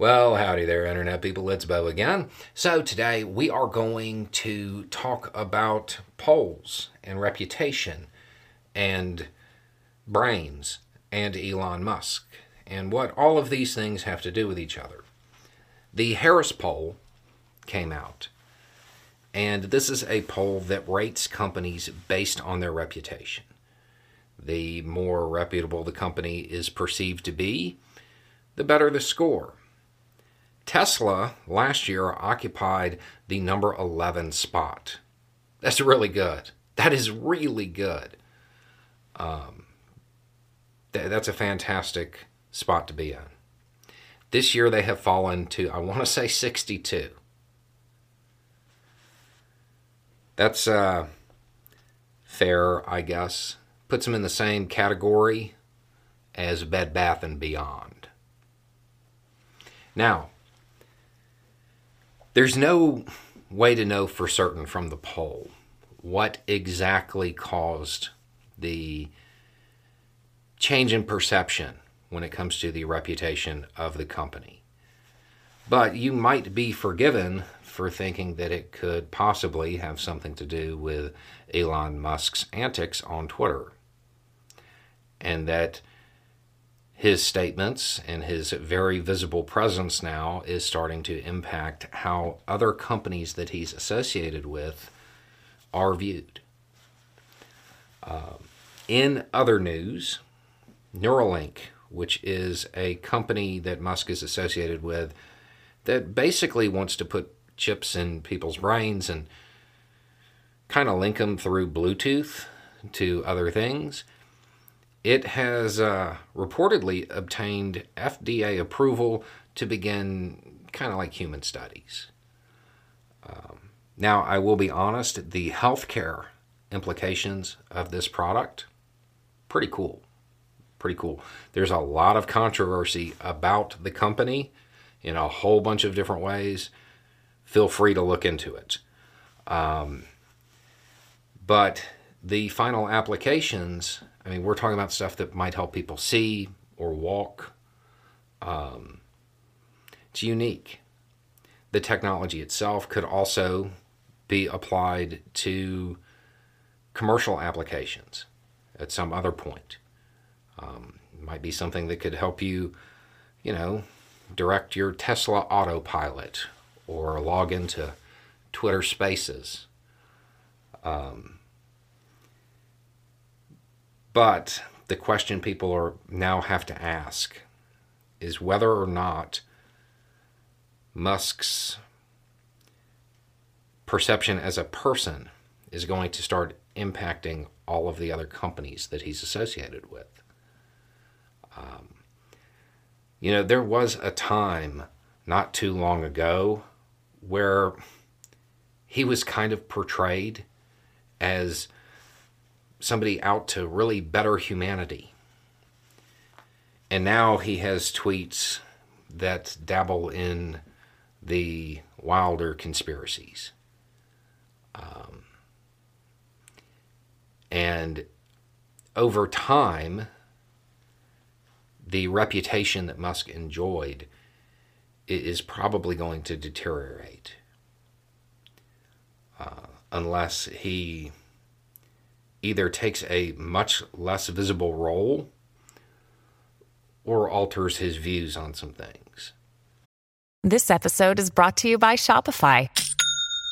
Well, howdy there, Internet people. It's Beau again. So, today we are going to talk about polls and reputation and brains and Elon Musk and what all of these things have to do with each other. The Harris poll came out, and this is a poll that rates companies based on their reputation. The more reputable the company is perceived to be, the better the score. Tesla last year occupied the number 11 spot. That's really good. That is really good. Um, th- that's a fantastic spot to be in. This year they have fallen to, I want to say 62. That's uh, fair, I guess. Puts them in the same category as Bed Bath and Beyond. Now, there's no way to know for certain from the poll what exactly caused the change in perception when it comes to the reputation of the company. But you might be forgiven for thinking that it could possibly have something to do with Elon Musk's antics on Twitter. And that his statements and his very visible presence now is starting to impact how other companies that he's associated with are viewed. Uh, in other news, Neuralink, which is a company that Musk is associated with, that basically wants to put chips in people's brains and kind of link them through Bluetooth to other things it has uh, reportedly obtained FDA approval to begin kind of like human studies. Um, now, I will be honest, the healthcare implications of this product, pretty cool. Pretty cool. There's a lot of controversy about the company in a whole bunch of different ways. Feel free to look into it. Um, but the final applications I mean, we're talking about stuff that might help people see or walk. Um, it's unique. The technology itself could also be applied to commercial applications at some other point. Um, might be something that could help you, you know, direct your Tesla autopilot or log into Twitter Spaces. Um, but the question people are now have to ask is whether or not Musk's perception as a person is going to start impacting all of the other companies that he's associated with. Um, you know, there was a time not too long ago where he was kind of portrayed as somebody out to really better humanity. And now he has tweets that dabble in the wilder conspiracies. Um, and over time, the reputation that Musk enjoyed is probably going to deteriorate uh, unless he either takes a much less visible role or alters his views on some things. This episode is brought to you by Shopify.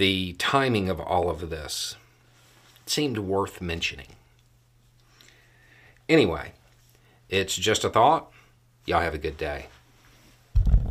the timing of all of this seemed worth mentioning. Anyway, it's just a thought. Y'all have a good day.